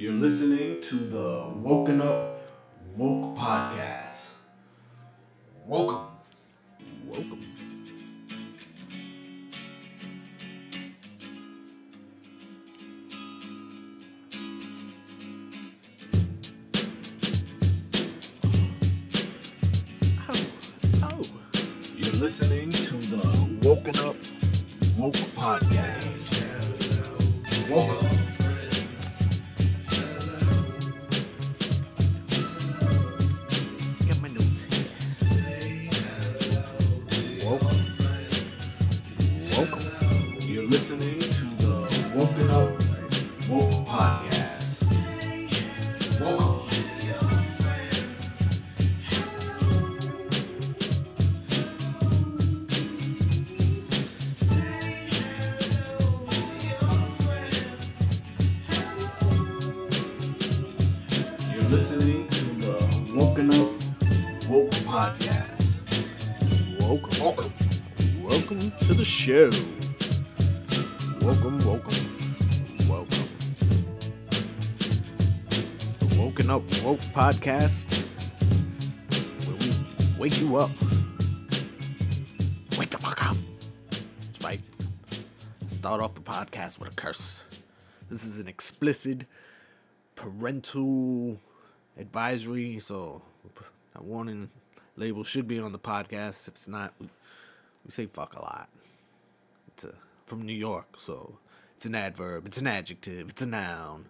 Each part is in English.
You're listening to the Woken Up Woke Podcast. Welcome. Show. Welcome, welcome, welcome. The Woken Up Woke podcast where we wake you up. Wake the fuck up. Right. Start off the podcast with a curse. This is an explicit parental advisory, so that warning label should be on the podcast. If it's not, we say fuck a lot. From New York, so it's an adverb, it's an adjective, it's a noun.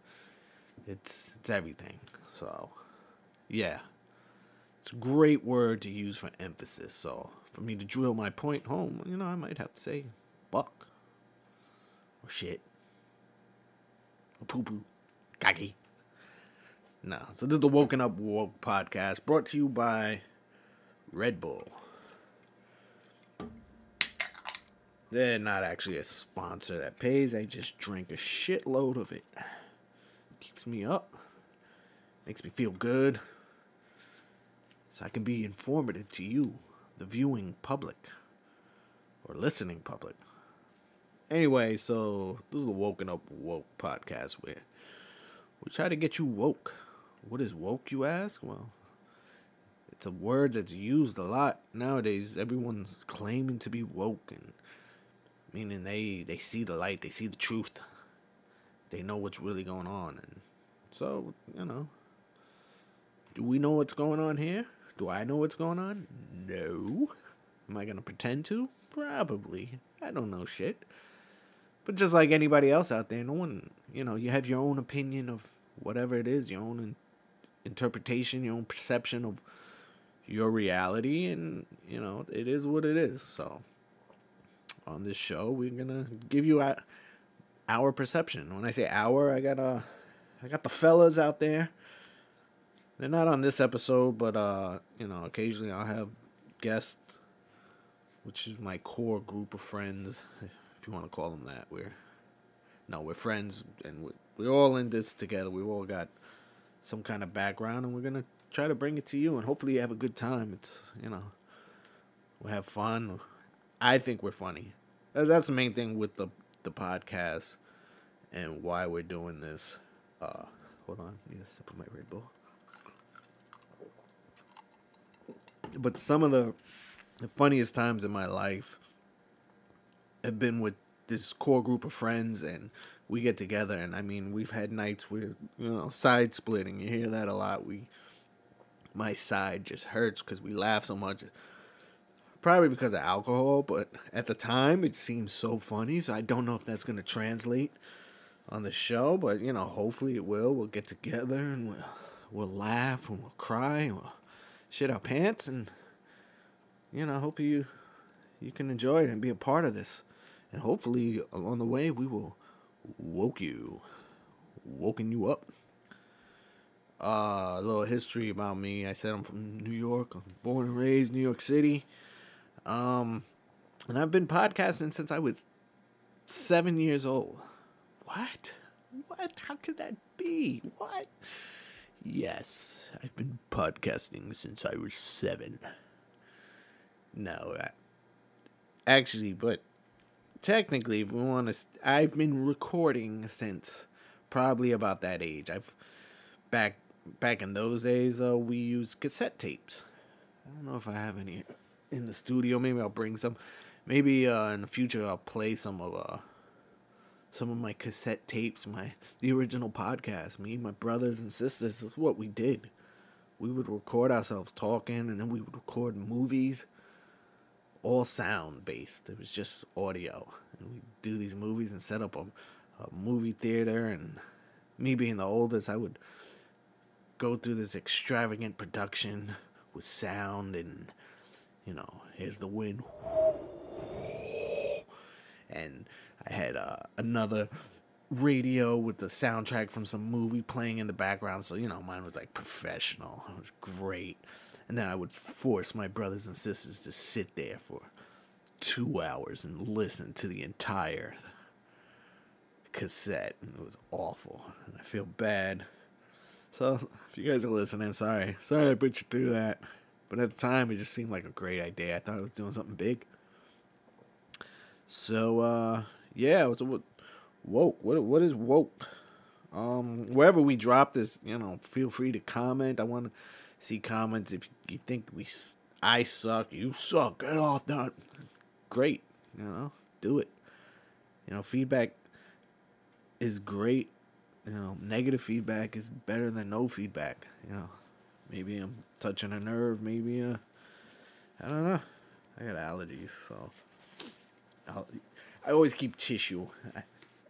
It's it's everything. So yeah. It's a great word to use for emphasis. So for me to drill my point home, you know, I might have to say fuck or shit. Or poo poo. Kaki. No. So this is the Woken Up Woke podcast brought to you by Red Bull. They're not actually a sponsor that pays. I just drink a shitload of it. Keeps me up. Makes me feel good. So I can be informative to you, the viewing public. Or listening public. Anyway, so this is the Woken Up Woke podcast where we try to get you woke. What is woke, you ask? Well, it's a word that's used a lot nowadays. Everyone's claiming to be woke, and meaning they they see the light, they see the truth, they know what's really going on, and so you know. Do we know what's going on here? Do I know what's going on? No. Am I gonna pretend to? Probably. I don't know shit. But just like anybody else out there, no one, you know, you have your own opinion of whatever it is, your own in- interpretation, your own perception of your reality, and, you know, it is what it is. So, on this show, we're gonna give you our, perception. When I say our, I got uh, I got the fellas out there. They're not on this episode, but uh, you know, occasionally I'll have guests, which is my core group of friends, if you want to call them that. We're no, we're friends, and we're, we're all in this together. We've all got some kind of background, and we're gonna try to bring it to you, and hopefully you have a good time. It's you know, we have fun. I think we're funny. That- That's the main thing with the the podcast and why we're doing this. Uh, hold on, need a put my Red Bull. But some of the the funniest times in my life have been with this core group of friends and we get together and I mean we've had nights where you know side splitting you hear that a lot we my side just hurts because we laugh so much probably because of alcohol but at the time it seems so funny so I don't know if that's gonna translate on the show but you know hopefully it will. We'll get together and we'll we'll laugh and we'll cry and we'll shit our pants and you know hope you you can enjoy it and be a part of this. And hopefully along the way we will woke you woken you up. Uh a little history about me. I said i'm from new york. I'm born and raised new york city um and i've been podcasting since i was seven years old. What? What? How could that be? What? Yes i've been podcasting since i was seven. No I, actually but technically, if we want to, I've been recording since probably about that age. I've back back in those days, we used cassette tapes. I don't know if I have any in the studio. Maybe I'll bring some. Maybe uh, in the future I'll play some of uh, some of my cassette tapes, my the original podcast. Me, my brothers and sisters. Is what we did. We would record ourselves talking, and then we would record movies. All sound based. It was just audio, and we do these movies and set up a, a movie theater. And me being the oldest, I would go through this extravagant production with sound and you know here's the wind. And i had uh, another radio with the soundtrack from some movie playing in the background. So you know mine was like professional. It was great. And then i would force my brothers and sisters to sit there for two hours and listen to the entire cassette. And it was awful. And i feel bad. So if you guys are listening, sorry, sorry I put you through that. But at the time, it just seemed like a great idea. I thought I was doing something big. So uh, yeah, it was what woke. What what is woke? Um, wherever we drop this, you know, feel free to comment. I want to see comments. If you think we, I suck, you suck. Get off that. Great, you know, do it. You know, feedback is great you know, negative feedback is better than no feedback. You know, maybe I'm touching a nerve. Maybe uh, I don't know. I got allergies, so I'll, I always keep tissue. I,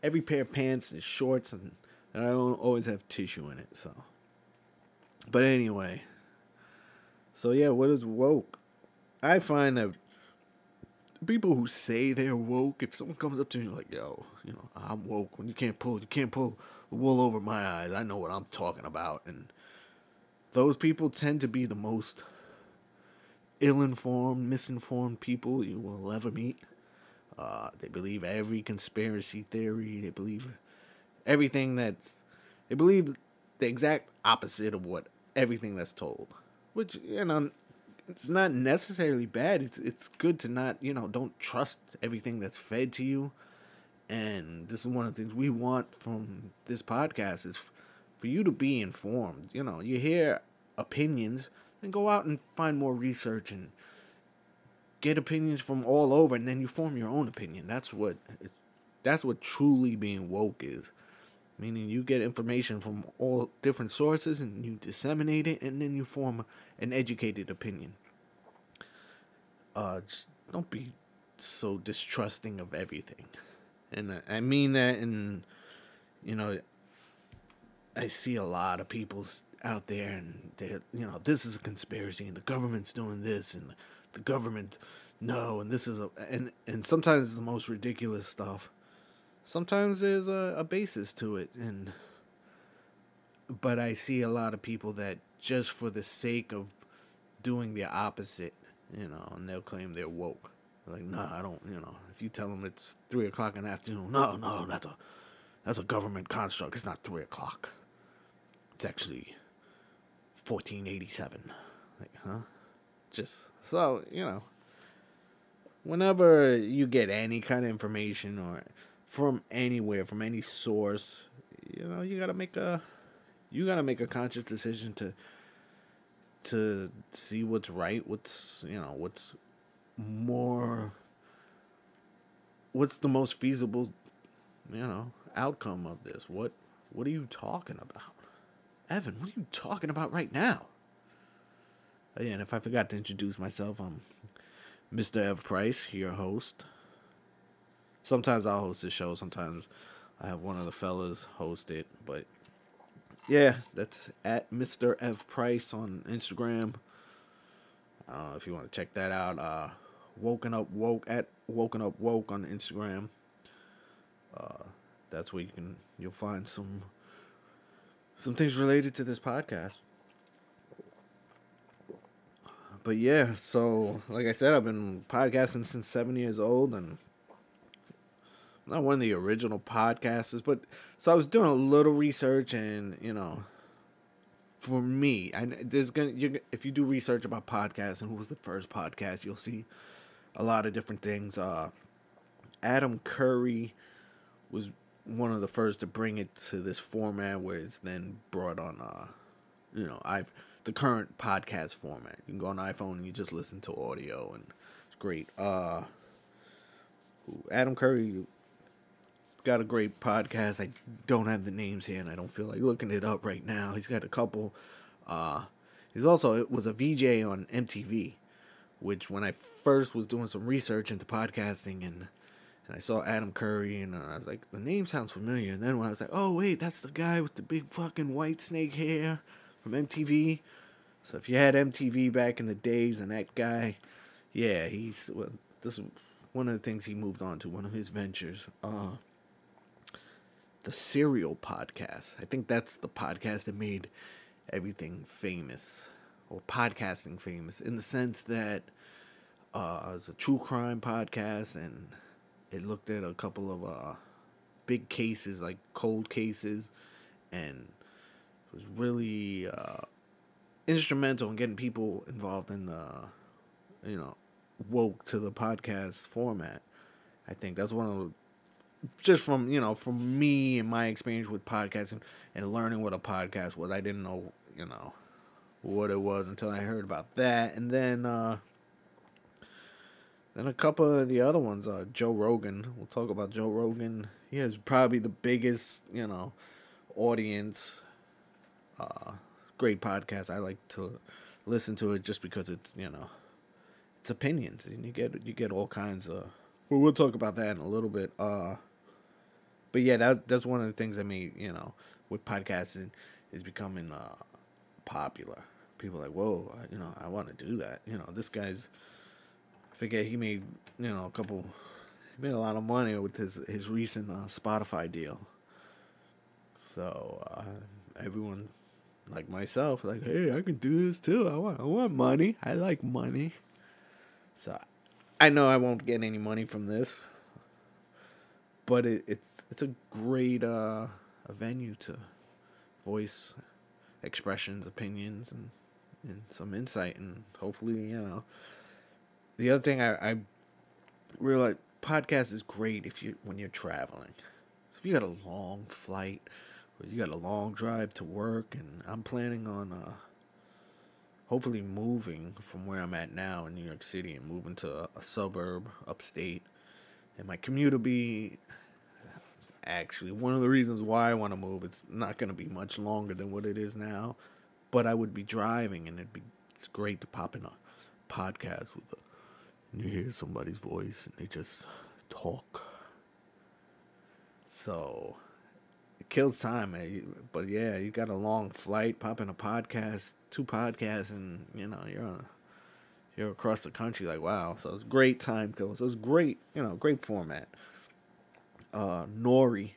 every pair of pants is shorts, and, and I don't always have tissue in it. So, but anyway. So yeah, what is woke? I find that people who say they're woke, if someone comes up to you like, "Yo, you know, I'm woke," when you can't pull, you can't pull the wool over my eyes. I know what I'm talking about, and those people tend to be the most ill-informed, misinformed people you will ever meet. Uh, they believe every conspiracy theory. They believe everything that's. They believe the exact opposite of what everything that's told, which you know it's not necessarily bad. It's it's good to not you know don't trust everything that's fed to you, and this is one of the things we want from this podcast is for you to be informed. You know, you hear opinions, then go out and find more research and get opinions from all over, and then you form your own opinion. That's what that's what truly being woke is. Meaning you get information from all different sources and you disseminate it and then you form an educated opinion. Uh, just don't be so distrusting of everything. And I mean that in, you know, I see a lot of people out there and they, you know, this is a conspiracy and the government's doing this and the government, no, and this is a, and, and sometimes the most ridiculous stuff sometimes there's a, a basis to it and but I see a lot of people that just for the sake of doing the opposite, you know, and they'll claim they're woke. They're like, nah, I don't, you know, if you tell them it's three o'clock in the afternoon, no, no, that's a, that's a government construct. It's not three o'clock. It's actually 1487. Like, huh? Just, so, you know, whenever you get any kind of information or from anywhere, from any source, you know, you gotta make a you gotta make a conscious decision to to see what's right, what's you know, what's more what's the most feasible, you know, outcome of this. What what are you talking about? Evan, what are you talking about right now? Yeah, and if I forgot to introduce myself, I'm Mr. Ev Price, your host. Sometimes I'll host the show. Sometimes I have one of the fellas host it. But yeah, that's at Mr. F Price on Instagram. Uh, if you want to check that out, uh, woken up woke at woken up woke on Instagram. Uh, that's where you can you'll find some some things related to this podcast. But yeah, so like I said, I've been podcasting since seven years old, and not one of the original podcasters, but so I was doing a little research, and you know, for me, and there's gonna you if you do research about podcasts and who was the first podcast, you'll see a lot of different things. Uh, Adam Curry was one of the first to bring it to this format where it's then brought on uh you know, I've the current podcast format. You can go on iPhone and you just listen to audio and it's great. Uh Adam Curry got a great podcast. I don't have the names here and I don't feel like looking it up right now. He's got a couple uh he's also it was a VJ on MTV, which when I first was doing some research into podcasting and and I saw Adam Curry, and uh, I was like, the name sounds familiar. And then when I was like, oh wait, that's the guy with the big fucking white snake hair from MTV. So if you had MTV back in the days, and that guy, yeah, he's well, this is one of the things he moved on to, one of his ventures. Uh, the Serial podcast. I think that's the podcast that made everything famous, or podcasting famous, in the sense that uh, it's a true crime podcast and it looked at a couple of uh big cases like cold cases and was really uh instrumental in getting people involved in the you know woke to the podcast format. I think that's one of the just from you know from me and my experience with podcasting and learning what a podcast was i didn't know you know what it was until i heard about that. And then uh then a couple of the other ones, are Joe Rogan. We'll talk about Joe Rogan. He has probably the biggest, you know, audience. Uh, great podcast. I like to listen to it just because it's, you know, it's opinions and you get you get all kinds of. Well, we'll talk about that in a little bit. Uh, but yeah, that that's one of the things I mean, you know, with podcasting is becoming uh popular. People like, whoa, you know, I want to do that. You know, this guy's forget he made you know a couple he made a lot of money with his his recent uh, Spotify deal. So uh, everyone like myself like hey I can do this too. I want I want money. I like money. So I know I won't get any money from this. But it, it's it's a great uh, a venue to voice expressions, opinions and and some insight and hopefully, you know, the other thing I, I realize podcast is great if you when you're traveling. So if you got a long flight or you got a long drive to work and I'm planning on uh hopefully moving from where I'm at now in New York City and moving to a, a suburb upstate. And my commute will be actually one of the reasons why I want to move. It's not going to be much longer than what it is now, but I would be driving and it'd be it's great to pop in a podcast with a and you hear somebody's voice and they just talk. So it kills time, man. But yeah, you got a long flight, popping a podcast, two podcasts, and you know you're on, you're across the country. Like wow, so it's great time kill. So it's great, you know, great format. Uh, Nori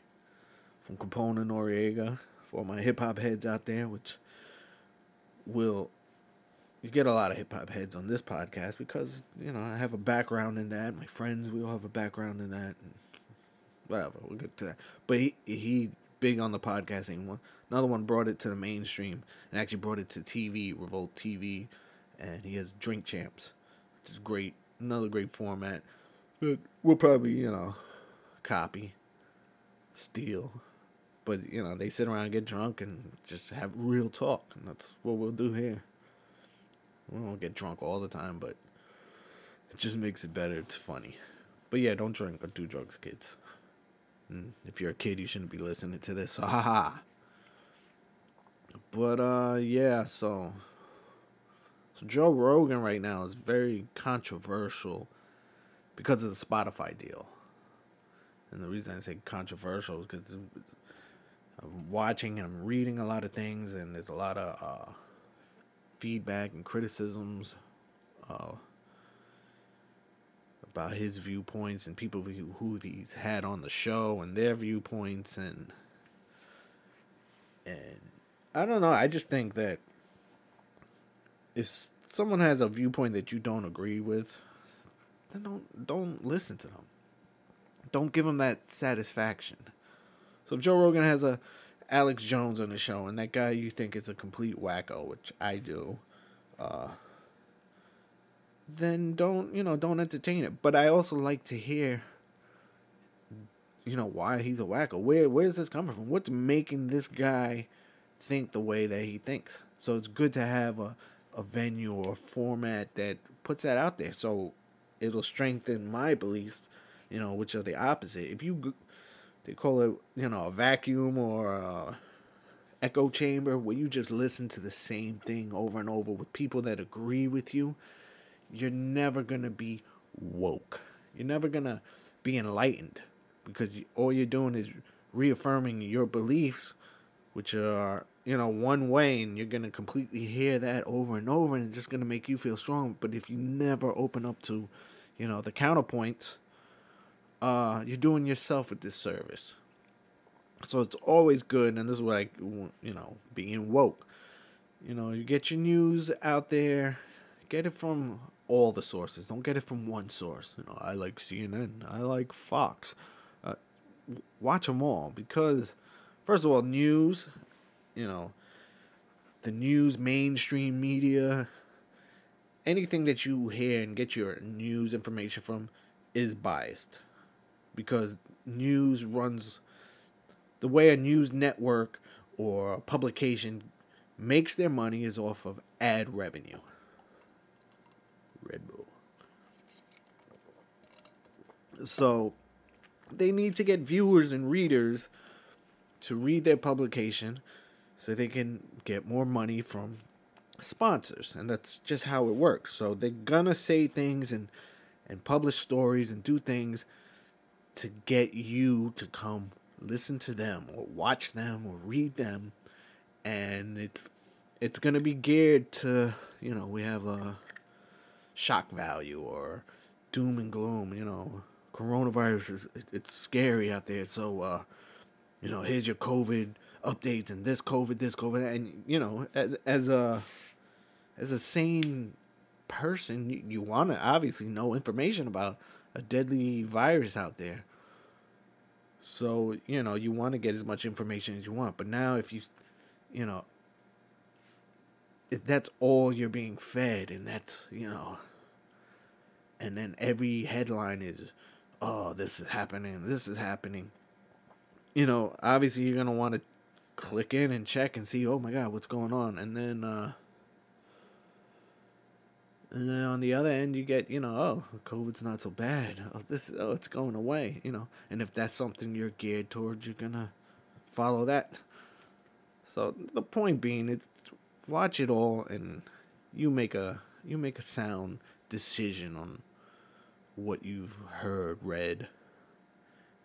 from Capone Noreaga for my hip hop heads out there, which will you get a lot of hip hop heads on this podcast because you know I have a background in that. My friends, we all have a background in that. Whatever, we'll get to that. But he he big on the podcasting one. Another one brought it to the mainstream and actually brought it to TV, Revolt TV, and he has Drink Champs, which is great. Another great format. But we'll probably you know copy, steal. But you know they sit around and get drunk and just have real talk, and that's what we'll do here. We don't get drunk all the time, but it just makes it better. It's funny. But yeah, don't drink or do drugs, kids. And if you're a kid, you shouldn't be listening to this. Haha. But uh, yeah. So, so Joe Rogan right now is very controversial because of the Spotify deal. And the reason I say controversial is because I'm watching and I'm reading a lot of things, and there's a lot of uh, feedback and criticisms uh, about his viewpoints and people who, who he's had on the show and their viewpoints and and I don't know. I just think that if someone has a viewpoint that you don't agree with, then don't don't listen to them. Don't give them that satisfaction. So if Joe Rogan has a Alex Jones on the show, and that guy you think is a complete wacko, which I do, uh, then don't you know don't entertain it. But I also like to hear you know, why he's a wacko. Where where's this coming from? What's making this guy think the way that he thinks? So it's good to have a, a venue or a format that puts that out there. So it'll strengthen my beliefs, you know, which are the opposite. If you they call it, you know, a vacuum or a echo chamber where you just listen to the same thing over and over with people that agree with you, you're never going to be woke. You're never going to be enlightened because all you're doing is reaffirming your beliefs, which are, you know, one way, and you're going to completely hear that over and over, and it's just going to make you feel strong. But if you never open up to, you know, the counterpoints, uh, you're doing yourself a disservice. So it's always good, and this is like, you know, being woke. You know, you get your news out there, get it from all the sources. Don't get it from one source. You know, I like CNN. I like Fox. Uh, watch them all because, first of all, news. You know, the news, mainstream media, anything that you hear and get your news information from is biased because news runs the way a news network or a publication makes their money is off of ad revenue. Red Bull. So they need to get viewers and readers to read their publication so they can get more money from sponsors and that's just how it works so they're gonna say things and and publish stories and do things to get you to come listen to them or watch them or read them. And it's it's going to be geared to you know we have a shock value or doom and gloom you know. Coronavirus is it's scary out there. So uh you know here's your covid updates and this covid this covid. And you know as as a as a sane person you, you want to obviously know information about a deadly virus out there. So, you know, you want to get as much information as you want. But now, if you, you know, if that's all you're being fed, and that's, you know, and then every headline is, oh, this is happening, this is happening. You know, obviously, you're going to want to click in and check and see, oh my God, what's going on? And then, uh, and then on the other end, you get, you know, oh, COVID's not so bad. Oh, this, oh, it's going away, you know. And if that's something you're geared towards, you're gonna follow that. So the point being, it's watch it all, and you make a you make a sound decision on what you've heard, read,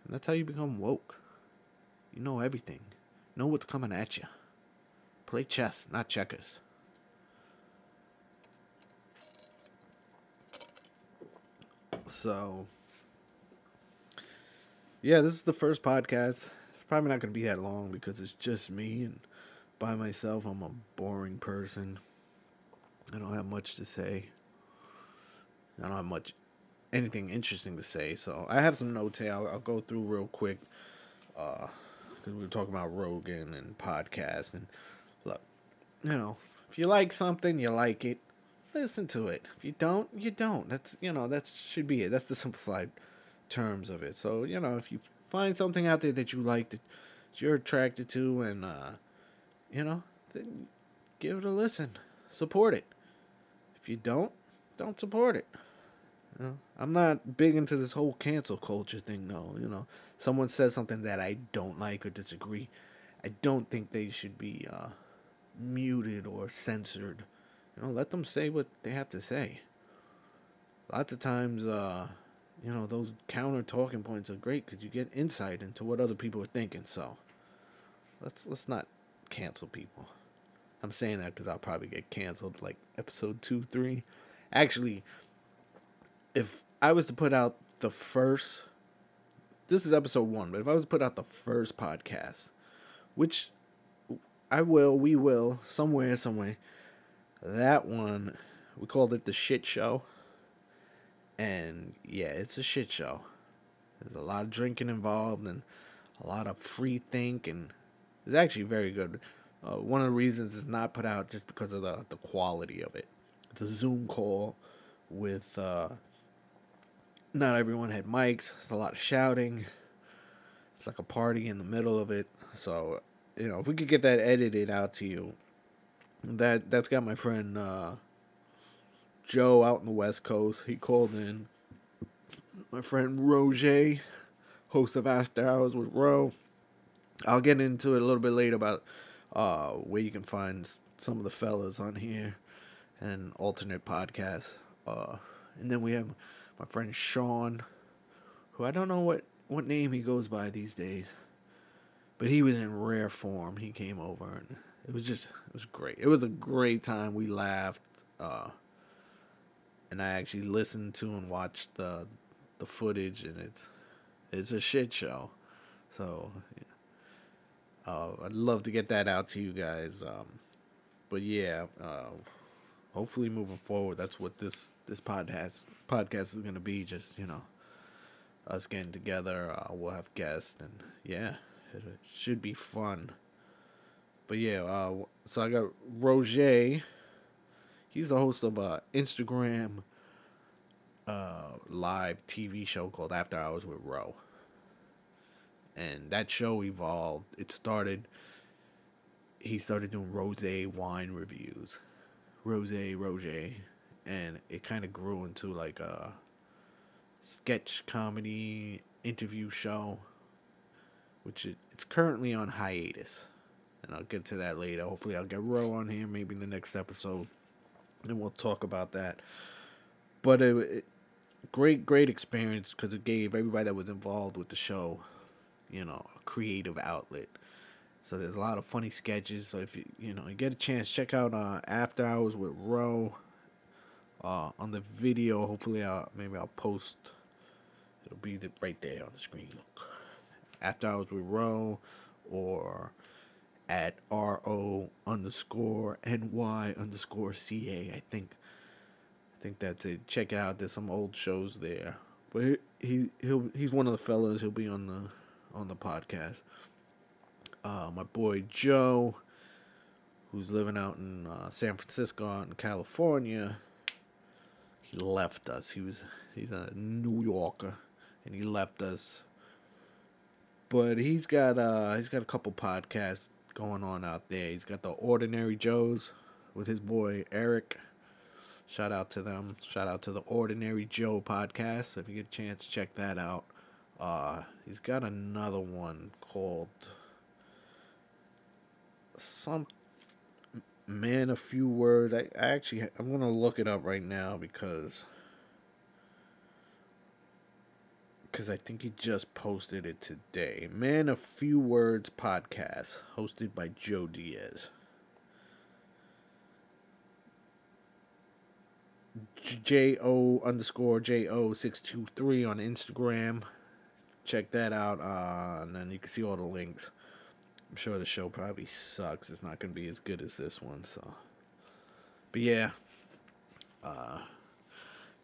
and that's how you become woke. You know everything. Know what's coming at you. Play chess, not checkers. So, yeah, this is the first podcast. It's probably not going to be that long because it's just me and by myself. I'm a boring person. I don't have much to say. I don't have much anything interesting to say. So I have some notes here. I'll, I'll go through real quick. Uh, because we were talking about Rogan and podcast and look, you know, if you like something, you like it listen to it. If you don't, you don't. That's you know that should be it. That's the simplified terms of it. So you know if you find something out there that you like that you're attracted to, and uh, you know, then give it a listen. Support it. If you don't, don't support it. You know, I'm not big into this whole cancel culture thing, though. You know, someone says something that I don't like or disagree, I don't think they should be uh, muted or censored you know, let them say what they have to say. Lots of times, uh, you know, those counter talking points are great because you get insight into what other people are thinking. So, let's let's not cancel people. I'm saying that because I'll probably get canceled like episode two, three. Actually, if I was to put out the first, this is episode one, but if I was to put out the first podcast, which I will, we will, somewhere, somewhere that one, we called it the shit show. And yeah, it's a shit show. There's a lot of drinking involved and a lot of free think, and it's actually very good. Uh, one of the reasons it's not put out just because of the, the quality of it. It's a Zoom call with uh, not everyone had mics. It's a lot of shouting. It's like a party in the middle of it. So, you know, if we could get that edited out to you, that that's got my friend uh, Joe out in the West Coast. He called in. My friend Roger, host of After Hours with Ro. I'll get into it a little bit later about uh, where you can find some of the fellas on here and alternate podcasts. Uh, and then we have my friend Sean, who I don't know what, what name he goes by these days, but he was in rare form. He came over and it was just it was great. It was a great time. We laughed, uh, and I actually listened to and watched the the footage, and it's it's a shit show. So, yeah. uh, I'd love to get that out to you guys. Um, but yeah, uh, hopefully moving forward, that's what this this podcast podcast is gonna be. Just you know, us getting together. Uh, we'll have guests, and yeah, it, it should be fun. But yeah, uh, so I got Roger. He's the host of a Instagram uh, live TV show called After Hours with Ro. And that show evolved. It started. He started doing rose wine reviews, rose Roger, and it kind of grew into like a sketch comedy interview show, which it, it's currently on hiatus and I'll get to that later. Hopefully, I'll get Ro on here maybe in the next episode, and we'll talk about that. But it, great, great experience because it gave everybody that was involved with the show, you know, a creative outlet. So there's a lot of funny sketches. So if you you know you get a chance, check out uh, After Hours with Ro. Uh, on the video, hopefully, I'll maybe I'll post. It'll be the, right there on the screen. Look, After Hours with Ro, or at ro underscore ny underscore ca. I think. I think that's it. Check it out. There's some old shows there. But he, he he'll he's one of the fellas. He'll be on the on the podcast. Uh, my boy Joe, who's living out in uh, San Francisco, out in California. He left us. He was he's a New Yorker, and he left us. But he's got uh he's got a couple podcasts going on out there. He's got the Ordinary Joes with his boy Eric. Shout out to them. Shout out to the Ordinary Joe podcast. So if you get a chance, check that out. Uh, he's got another one called some man a few words. I, I actually I'm gonna look it up right now because because I think he just posted it today. Man, a few words podcast hosted by Joe Diaz. J O underscore J O six two three on Instagram. Check that out, uh, and then you can see all the links. I'm sure the show probably sucks. It's not gonna be as good as this one, so. But yeah, uh,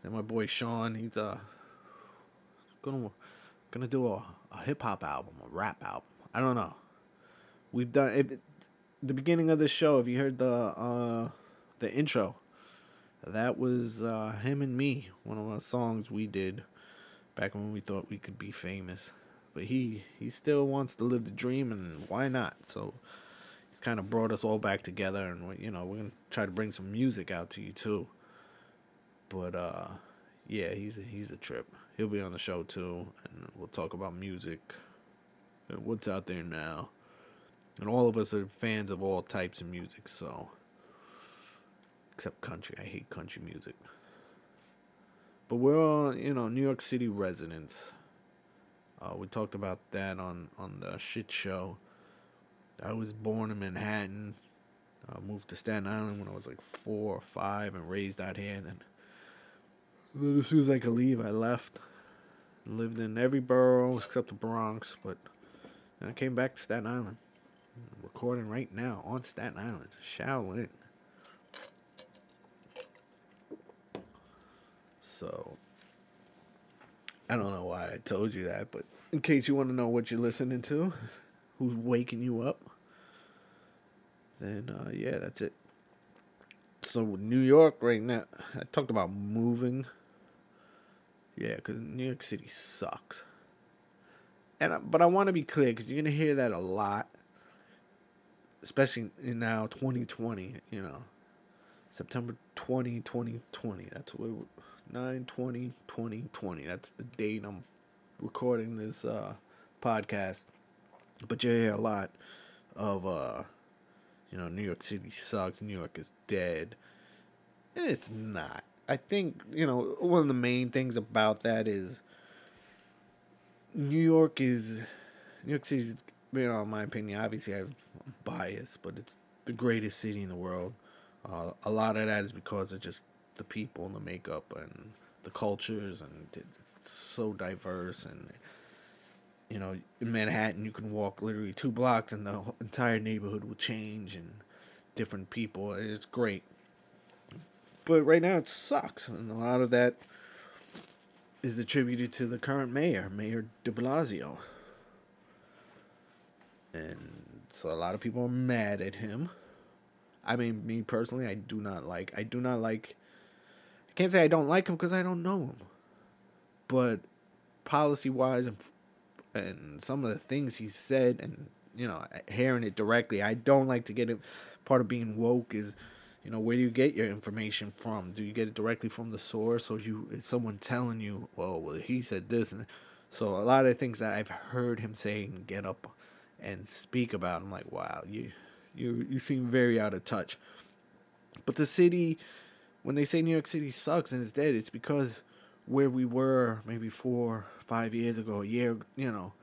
then my boy Sean, he's uh gonna gonna do a, a hip hop album, a rap album. I don't know. We've done it, the beginning of the show. If you heard the uh, the intro, that was uh, him and me. One of the songs we did back when we thought we could be famous. But he he still wants to live the dream, and why not? So he's kind of brought us all back together, and you know we're gonna try to bring some music out to you too. But uh, yeah, he's a, he's a trip he'll be on the show too, and we'll talk about music, and what's out there now, and all of us are fans of all types of music. So, except country, I hate country music. But we're all you know New York City residents. Uh, we talked about that on on the shit show. I was born in Manhattan. I moved to Staten Island when I was like four or five and raised out here. And then as soon as I could leave, I left. Lived in every borough except the Bronx, but then I came back to Staten Island. I'm recording right now on Staten Island, Shaolin. So, I don't know why I told you that, but in case you want to know what you're listening to, who's waking you up, then uh, yeah, that's it. So, New York right now, I talked about moving yeah, because New York City sucks. and but I want to be clear because you're gonna hear that a lot, especially in now 2020. You know, September 20, 2020. That's what 9 20 2020. That's the date I'm recording this uh, podcast. But you hear a lot of uh, you know, New York City sucks. New York is dead. And it's not. I think, you know, one of the main things about that is New York is New York City's you know, in my opinion, obviously I have bias, but it's the greatest city in the world. Uh, a lot of that is because of just the people and the makeup and the cultures and it's so diverse and you know in Manhattan you can walk literally two blocks and the entire neighborhood will change and different people it's great but right now it sucks and a lot of that is attributed to the current mayor Mayor De Blasio and so a lot of people are mad at him I mean, me personally, I do not like. I do not like. I can't say I don't like him because I don't know him, but policy wise and and some of the things he said and you know hearing it directly, I don't like to get it. Part of being woke is, you know, where do you get your information from? Do you get it directly from the source, or you is someone telling you, well, well, he said this, and so a lot of things that I've heard him say and get up and speak about, I'm like, wow, you you you seem very out of touch. But the city, when they say New York City sucks and it's dead, it's because where we were maybe four, five years ago, a year, you know,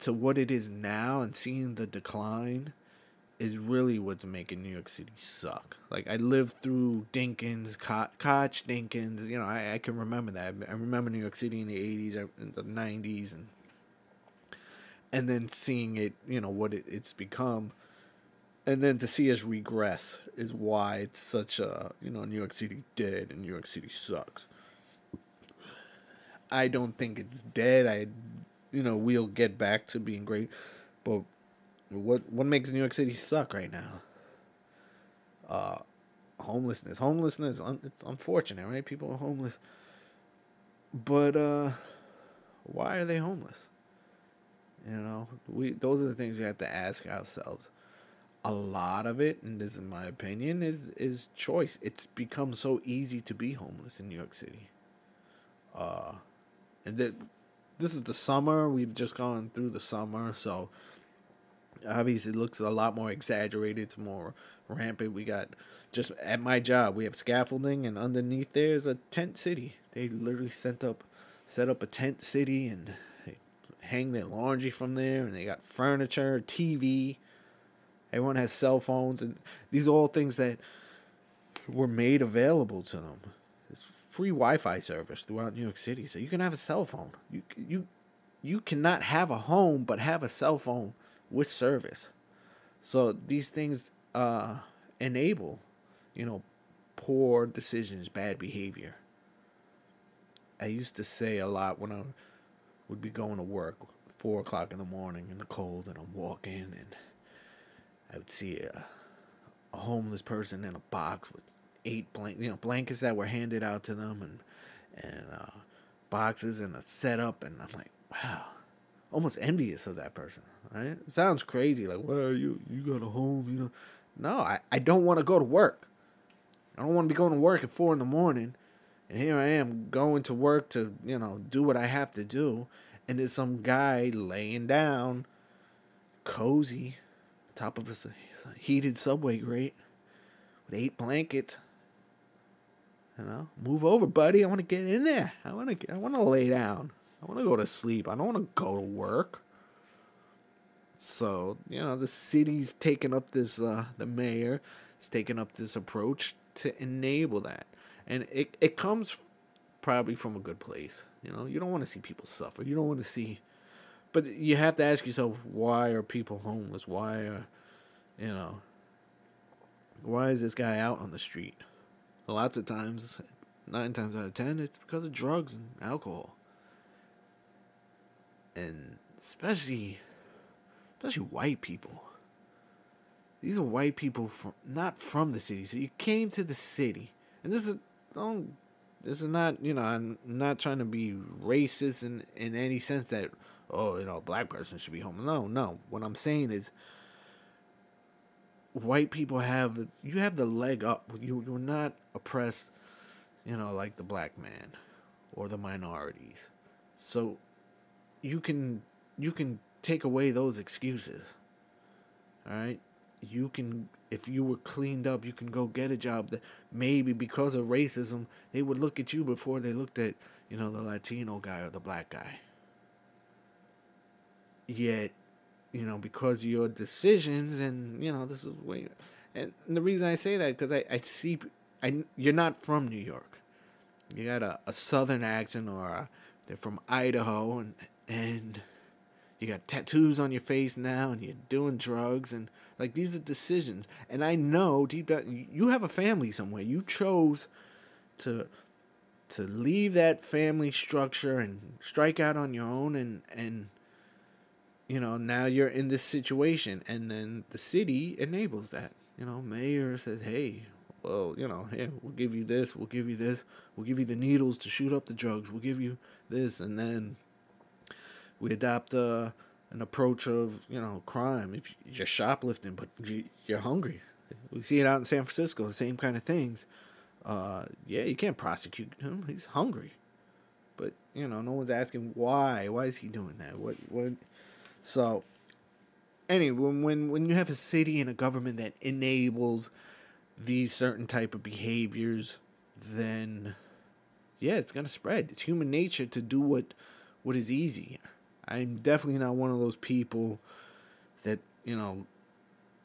to what it is now and seeing the decline is really what's making New York City suck. Like I lived through Dinkins, Koch, Dinkins. You know, I, I can remember that. I remember New York City in the '80s, and the '90s, and and then seeing it, you know, what it, it's become and then to see us regress is why it's such a you know New York City dead and New York City sucks. I don't think it's dead. I, you know, we'll get back to being great, but what what makes New York City suck right now? Uh, homelessness. Homelessness. It's unfortunate, right? People are homeless, but uh, why are they homeless? You know, we those are the things we have to ask ourselves a lot of it, and this is my opinion, is is choice. It's become so easy to be homeless in New York City. Uh, and that this is the summer. We've just gone through the summer, so obviously it looks a lot more exaggerated. It's more rampant. We got just at my job, we have scaffolding, and underneath there's a tent city. They literally sent up, set up a tent city, and they hang their laundry from there, and they got furniture, TV Everyone has cell phones, and these are all things that were made available to them. It's free Wi-Fi service throughout New York City, so you can have a cell phone. You you you cannot have a home but have a cell phone with service. So these things uh, enable, you know, poor decisions, bad behavior. I used to say a lot when I would be going to work, four o'clock in the morning in the cold, and I'm walking and I would see a, a homeless person in a box with eight blank, you know, blankets that were handed out to them, and and uh, boxes and a setup, and I'm like, wow, almost envious of that person. Right? It sounds crazy, like, well, you you got a home, you know. No, I, I don't want to go to work. I don't want to be going to work at four in the morning, and here I am going to work to you know do what I have to do, and there's some guy laying down, cozy, top of a heated subway grate with eight blankets. You know, move over, buddy. I want to get in there. I want to. I want to lay down. I want to go to sleep. I don't want to go to work. So you know, the city's taking up this. Uh, the mayor is taking up this approach to enable that, and it it comes probably from a good place. You know, you don't want to see people suffer. You don't want to see but you have to ask yourself, why are people homeless? Why are, you know, why is this guy out on the street? Lots of times, nine times out of ten, it's because of drugs and alcohol. And especially, especially white people. These are white people from not from the city. So you came to the city, and this is don't. This is not you know. I'm not trying to be racist in in any sense that oh, you know, a black person should be home. No, no. What I'm saying is white people have you have the leg up. You you're not oppressed, you know, like the black man or the minorities. So you can you can take away those excuses. All right? You can if you were cleaned up, you can go get a job that maybe because of racism, they would look at you before they looked at, you know, the Latino guy or the black guy. Yet, you know, because of your decisions and, you know, this is way and the reason I say that cuz I I see I you're not from New York. You got a, a southern accent or a, they're from Idaho and and you got tattoos on your face now and you're doing drugs and like these are decisions. And i know deep down you have a family somewhere. You chose to to leave that family structure and strike out on your own and and you know now you're in this situation. And then the city enables that. You know mayor says hey well you know hey we'll give you this we'll give you this we'll give you the needles to shoot up the drugs we'll give you this and then we adopt uh, an approach of you know crime. If you're shoplifting, but you're hungry, we see it out in San Francisco. The same kind of things. Uh, yeah, you can't prosecute him. He's hungry, but you know, no one's asking why. Why is he doing that? What? What? So, anyway, when when when you have a city and a government that enables these certain type of behaviors, then yeah, it's gonna spread. It's human nature to do what what is easy. I'm definitely not one of those people that, you know,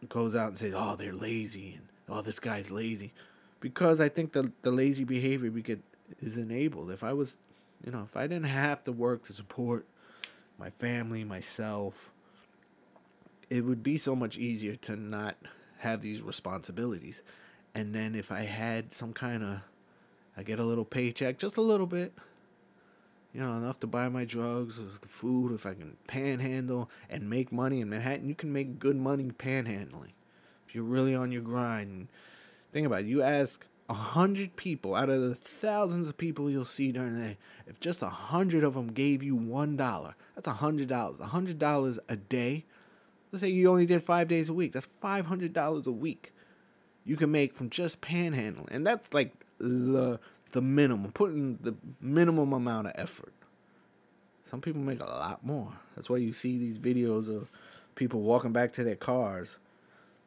goes out and says, oh, they're lazy and, oh, this guy's lazy. Because I think the, the lazy behavior we get is enabled. If I was, you know, if I didn't have to work to support my family, myself, it would be so much easier to not have these responsibilities. And then if I had some kind of, I get a little paycheck, just a little bit, you know, enough to buy my drugs, uh, the food, if I can panhandle and make money in Manhattan, you can make good money panhandling. If you're really on your grind. Think about it. You ask a hundred people out of the thousands of people you'll see during the day, if just a hundred of them gave you one dollar, that's a hundred dollars. A hundred dollars a day. Let's say you only did five days a week. That's five hundred dollars a week. You can make from just panhandling, and that's like the the minimum, putting the minimum amount of effort. Some people make a lot more. That's why you see these videos of people walking back to their cars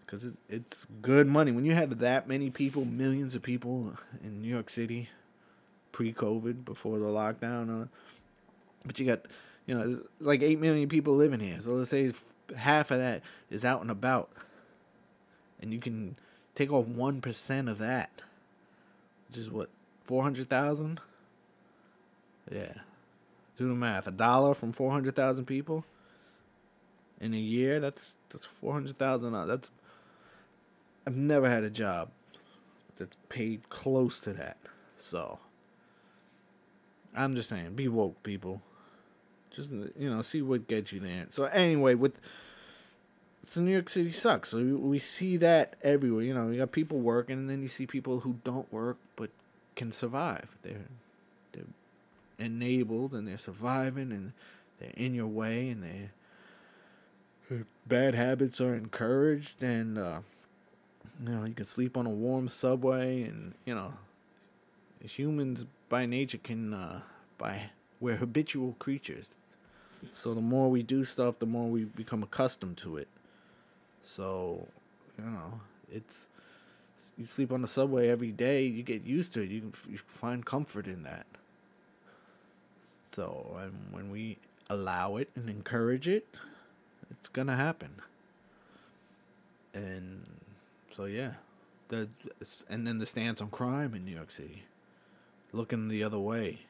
because it's, it's good money. When you have that many people, millions of people in New York City pre COVID, before the lockdown, uh, but you got, you know, like 8 million people living here. So let's say half of that is out and about. And you can take off 1% of that, which is what, Four hundred thousand. Yeah, do the math. A dollar from four hundred thousand people in a year. That's that's four hundred thousand. That's I've never had a job that's paid close to that. So I'm just saying, be woke, people. Just you know, see what gets you there. So anyway, with so New York City sucks. So we see that everywhere. You know, you got people working, and then you see people who don't work but can survive. They're they're enabled and they're surviving and they're in your way and they bad habits are encouraged and uh, you know you can sleep on a warm subway and you know humans by nature can uh, by we're habitual creatures so the more we do stuff the more we become accustomed to it so you know it's you sleep on the subway every day, you get used to it. You, you find comfort in that. So, and when we allow it and encourage it, it's gonna happen. And so, yeah, the and then the stance on crime in New York City, looking the other way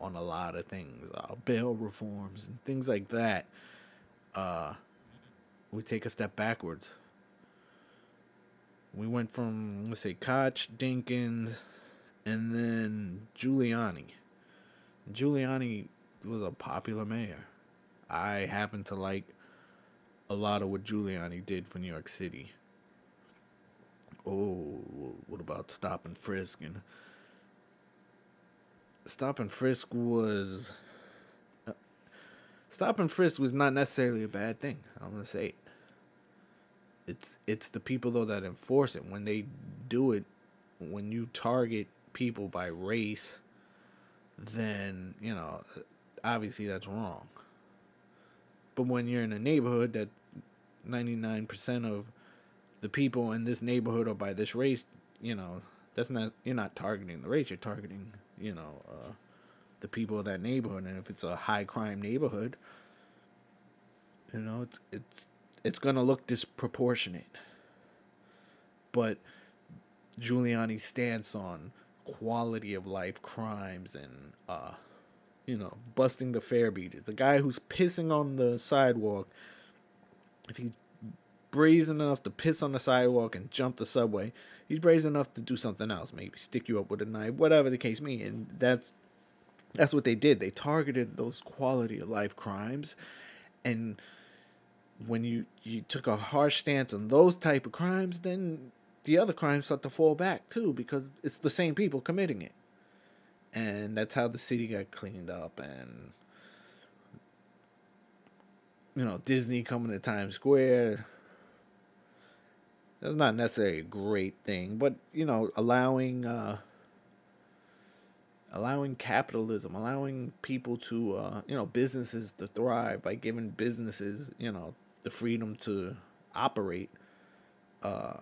on a lot of things, uh, bail reforms and things like that. Uh, we take a step backwards we went from let's say Koch, Dinkins, and then Giuliani. Giuliani was a popular mayor. I happen to like a lot of what Giuliani did for New York City. Oh, what about stop and frisk and stop and frisk was uh, stop and frisk was not necessarily a bad thing. I'm gonna say it. It's it's the people though that enforce it when they do it. When you target people by race, then you know obviously that's wrong. But when you're in a neighborhood that 99% of the people in this neighborhood are by this race, you know, that's not you're not targeting the race, you're targeting, you know, uh, the people of that neighborhood and if it's a high crime neighborhood, you know, it's it's it's going to look disproportionate. But Giuliani's stance on quality of life crimes and uh you know, busting the fare beaters. The guy who's pissing on the sidewalk, if he's brazen enough to piss on the sidewalk and jump the subway, he's brazen enough to do something else, maybe stick you up with a knife, whatever the case may be. And that's that's what they did. They targeted those quality of life crimes, and when you you took a harsh stance on those type of crimes, then the other crimes start to fall back too because it's the same people committing it. And that's how the city got cleaned up and you know disney coming to times square. That's not necessarily a great thing but you know allowing uh allowing capitalism allowing people to uh you know businesses to thrive by giving businesses you know the freedom to operate uh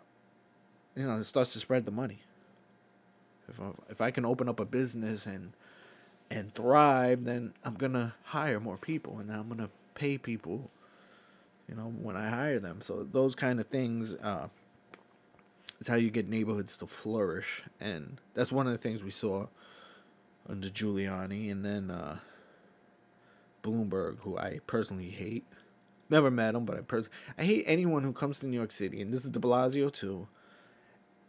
you know it starts to spread the money if I, if I can open up a business and and thrive, then I'm gonna hire more people, and I'm gonna pay people, you know, when I hire them. So those kind of things uh, is how you get neighborhoods to flourish, and that's one of the things we saw under Giuliani, and then uh, Bloomberg, who I personally hate. Never met him, but I pers- I hate anyone who comes to New York City, and this is De Blasio too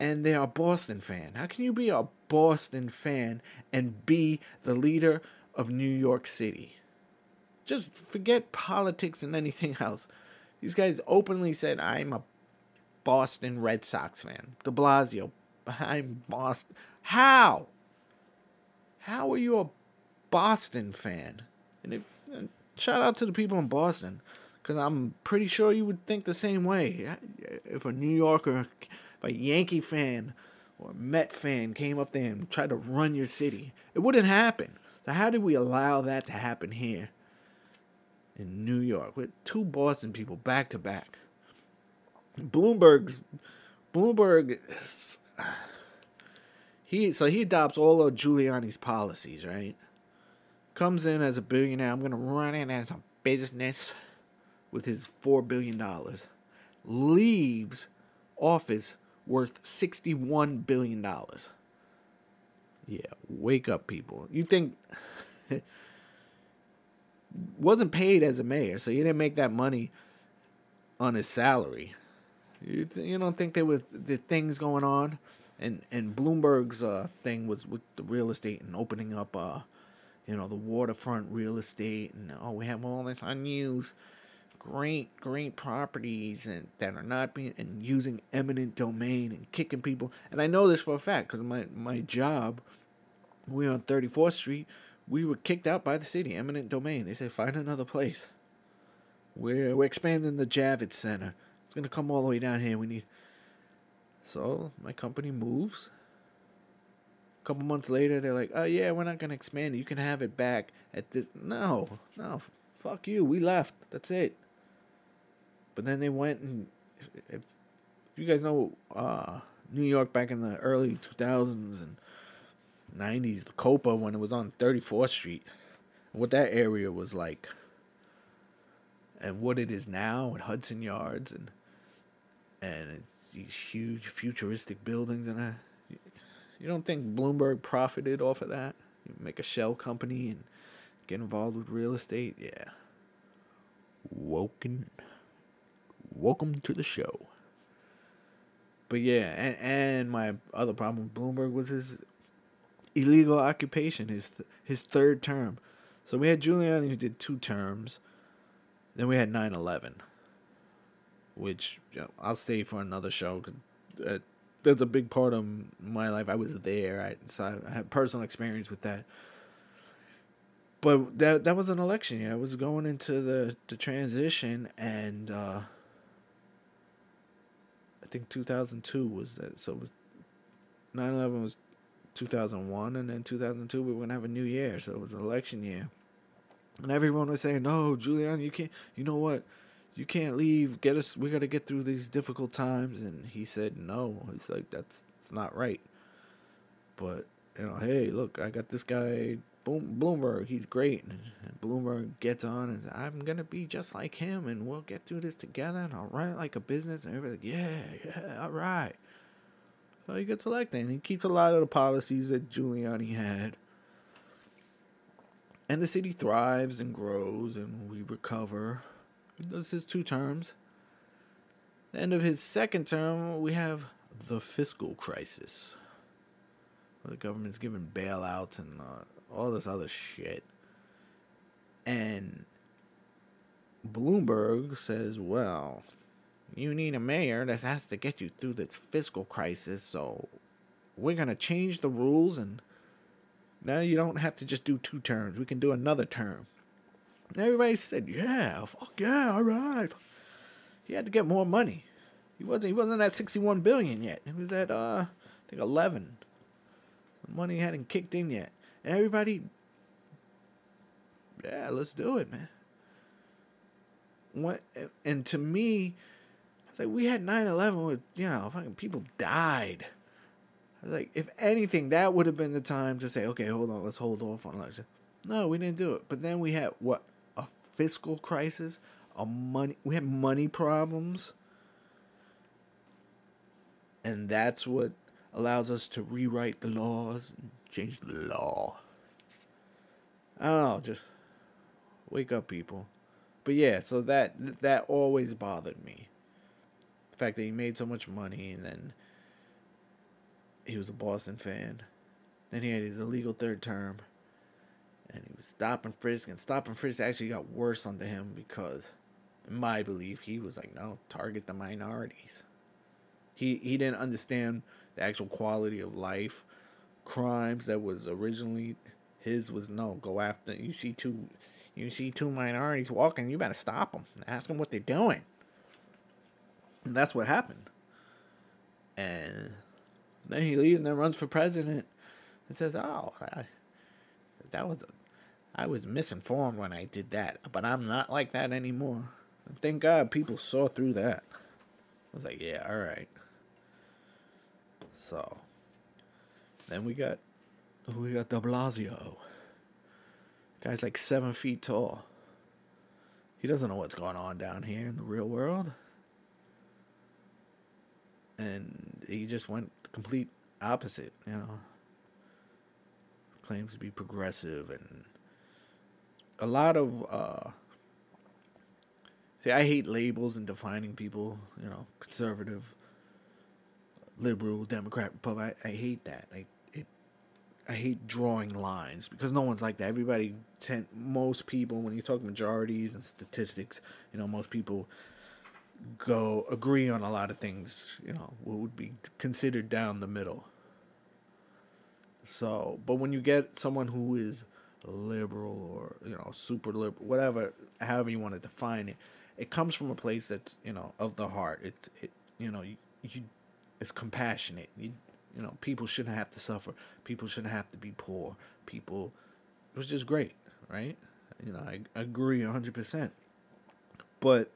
and they are a Boston fan. How can you be a Boston fan and be the leader of New York City? Just forget politics and anything else. These guys openly said, I'm a Boston Red Sox fan. De Blasio, I'm Boston. How? How are you a Boston fan? And if and shout out to the people in Boston, because I'm pretty sure you would think the same way. If a New Yorker if a Yankee fan or a Met fan came up there and tried to run your city, it wouldn't happen. So how did we allow that to happen here in New York with two Boston people back to back? Bloomberg's Bloomberg he so he adopts all of Giuliani's policies, right? Comes in as a billionaire. I'm gonna run it as a business with his four billion dollars. Leaves office worth $61 billion. Yeah, wake up, people. You think. wasn't paid as a mayor, so he didn't make that money on his salary. You, th- you don't think there were the things going on? And and Bloomberg's uh, thing was with the real estate and opening up, uh, you know, the waterfront real estate, and oh, we have all this unused great, great properties and that are not being and using eminent domain and kicking people. And I know this for a fact because my my job, we on Thirty Fourth Street, we were kicked out by the city, eminent domain. They said find another place. We're we're expanding the Javits Center. It's gonna come all the way down here. We need. So my company moves. A couple months later, they're like, "Oh yeah, we're not gonna expand. You can have it back at this." No, no, fuck you. We left. That's it. But then they went and if, if you guys know uh, New York back in the early 2000s and 90s, the Copa when it was on 34th Street, what that area was like, and what it is now at Hudson Yards and and these huge futuristic buildings and I, you don't think Bloomberg profited off of that? You make a shell company and get involved with real estate, yeah. Woken welcome to the show. But yeah, and and my other problem with Bloomberg was his illegal occupation, his his third term. So we had Giuliani who did two terms. Then we had 9/11, which you know, I'll stay for another show because that, that's a big part of my life. I was there, I, so I, I had personal experience with that. but that that was an election year. It was going into the the transition, and uh, I think two thousand two was that. So it was 9-11 was two thousand one, and then two thousand two we were gonna have a new year. So it was an election year, and everyone was saying, "No, Julian, you can't. You know what?" You can't leave. Get us. We got to get through these difficult times. And he said, "No." He's like, "That's it's not right." But you know, hey, look, I got this guy Boom, Bloomberg, he's great. And Bloomberg gets on and says, I'm going to be just like him and we'll get through this together and I'll run it like a business. And everybody's like, yeah, yeah, all right. So he gets elected and he keeps a lot of the policies that Giuliani had. And the city thrives and grows and we recover. He does his two terms. The end of his second term, we have the fiscal crisis. The government's giving bailouts and uh, all this other shit. And Bloomberg says, well, you need a mayor that has to get you through this fiscal crisis, so we're going to change the rules and now you don't have to just do two terms. We can do another term. everybody said, yeah, fuck yeah, all right. He had to get more money. He wasn't he wasn't at 61 billion yet. He was at uh I think 11. The money hadn't kicked in yet. And everybody, yeah, let's do it, man. What, and to me, I was like, we had 9 11 where, you know, fucking people died. I was like, if anything, that would have been the time to say, okay, hold on, let's hold off on election. No, we didn't do it. But then we had what? A fiscal crisis, a money, we had money problems. And that's what allows us to rewrite the laws and change the law. I don't know, just wake up, people. But yeah, so that that always bothered me. The fact that he made so much money and then he was a Boston fan. Then he had his illegal third term. And he was stop and frisk and stop and frisk actually got worse onto him because in my belief he was like, no, target the minorities. He he didn't understand the actual quality of life crimes that was originally his was no go after you see two you see two minorities walking you better stop them ask them what they're doing. And that's what happened. And then he leaves and then runs for president and says oh I, that was I was misinformed when I did that but I'm not like that anymore. And thank God people saw through that. I was like yeah all right. So then we got we got De Blasio. Guy's like seven feet tall. He doesn't know what's going on down here in the real world. And he just went the complete opposite, you know. Claims to be progressive and a lot of uh see I hate labels and defining people, you know, conservative, liberal, Democrat, Republican. I, I hate that. I I hate drawing lines because no one's like that. Everybody, tend, most people, when you talk majorities and statistics, you know, most people go agree on a lot of things. You know, what would be considered down the middle. So, but when you get someone who is liberal or you know super liberal, whatever, however you want to define it, it comes from a place that's you know of the heart. It's it you know you, you it's compassionate. You you know, people shouldn't have to suffer. People shouldn't have to be poor. People, it was just great, right? You know, I, agree 100%. But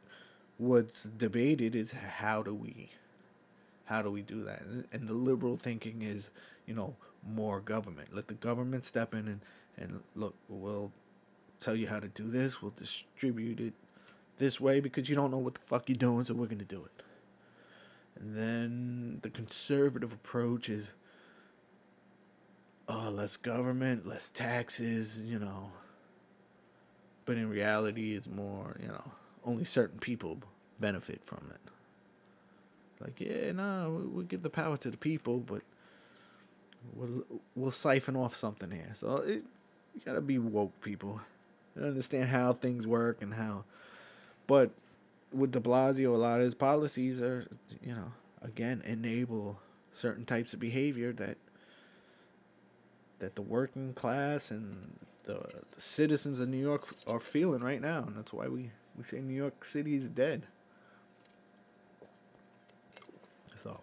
what's debated is how do we how do we do that and the liberal thinking is you know more government let the government step in and and look we'll tell you how to do this we'll distribute it this way because you don't know what the fuck you're doing so we're going to do it and then the conservative approach is oh, less government, less taxes, you know. But in reality, it's more, you know, only certain people benefit from it. Like, yeah, no, we, we give the power to the people, but we'll, we'll siphon off something here. So it, you gotta be woke, people. You understand how things work and how. But with De Blasio, a lot of his policies are, you know, again, enable certain types of behavior that that the working class and the, the citizens of New York are feeling right now, and that's why we we say New York City is dead. So,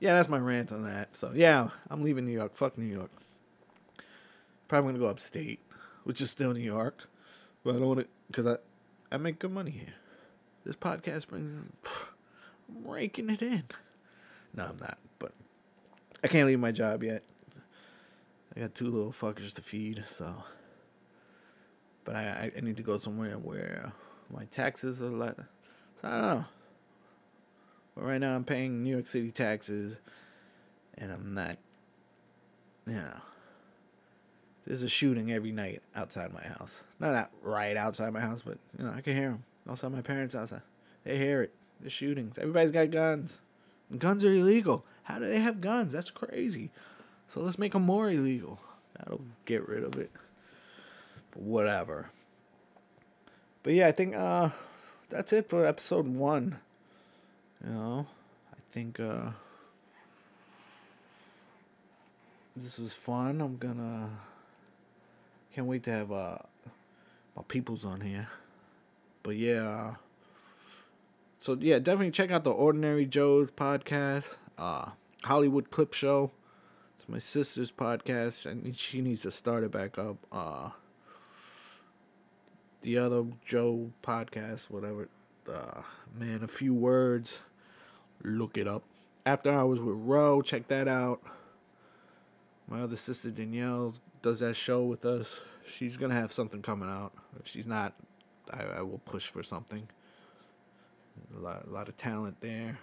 yeah, that's my rant on that. So, yeah, I'm leaving New York. Fuck New York. Probably gonna go upstate, which is still New York, but I don't want to because I I make good money here. This podcast brings I'm raking it in. No, I'm not, but I can't leave my job yet. I got two little fuckers to feed, so. But I I need to go somewhere where my taxes are less. So I don't know. But right now I'm paying New York City taxes, and I'm not. You know. There's a shooting every night outside my house. Not out right outside my house, but you know I can hear them. Also, my parents' outside. They hear it. The shootings. Everybody's got guns. Guns are illegal. How do they have guns? That's crazy. So let's make them more illegal. That'll get rid of it. But whatever. But yeah, I think uh that's it for episode one. You know, I think uh this was fun. I'm gonna can't wait to have uh my peoples on here. But yeah. So yeah, definitely check out the Ordinary Joe's podcast, uh Hollywood Clip Show. It's my sister's podcast, and she needs to start it back up. Uh, the other Joe podcast, whatever. Uh, man, a few words. Look it up. After Hours with Ro, check that out. My other sister Danielle does that show with us. She's gonna have something coming out. If she's not, I, I will push for something. A lot, a lot of talent there.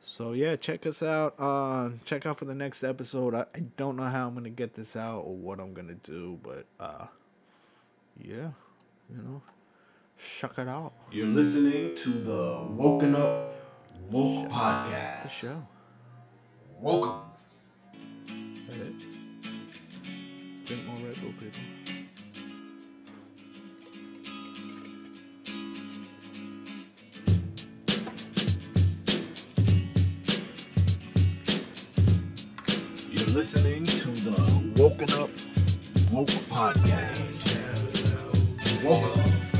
So yeah, check us out. Uh, check out for the next episode. I, I don't know how I'm gonna get this out or what I'm gonna do, but uh, yeah, you know, shuck it out. You're listening to the Woken Up Woke Podcast. The show. Welcome. Drink more Red Bull, people. You're listening to the Woken Up Woke Podcast. Welcome. You're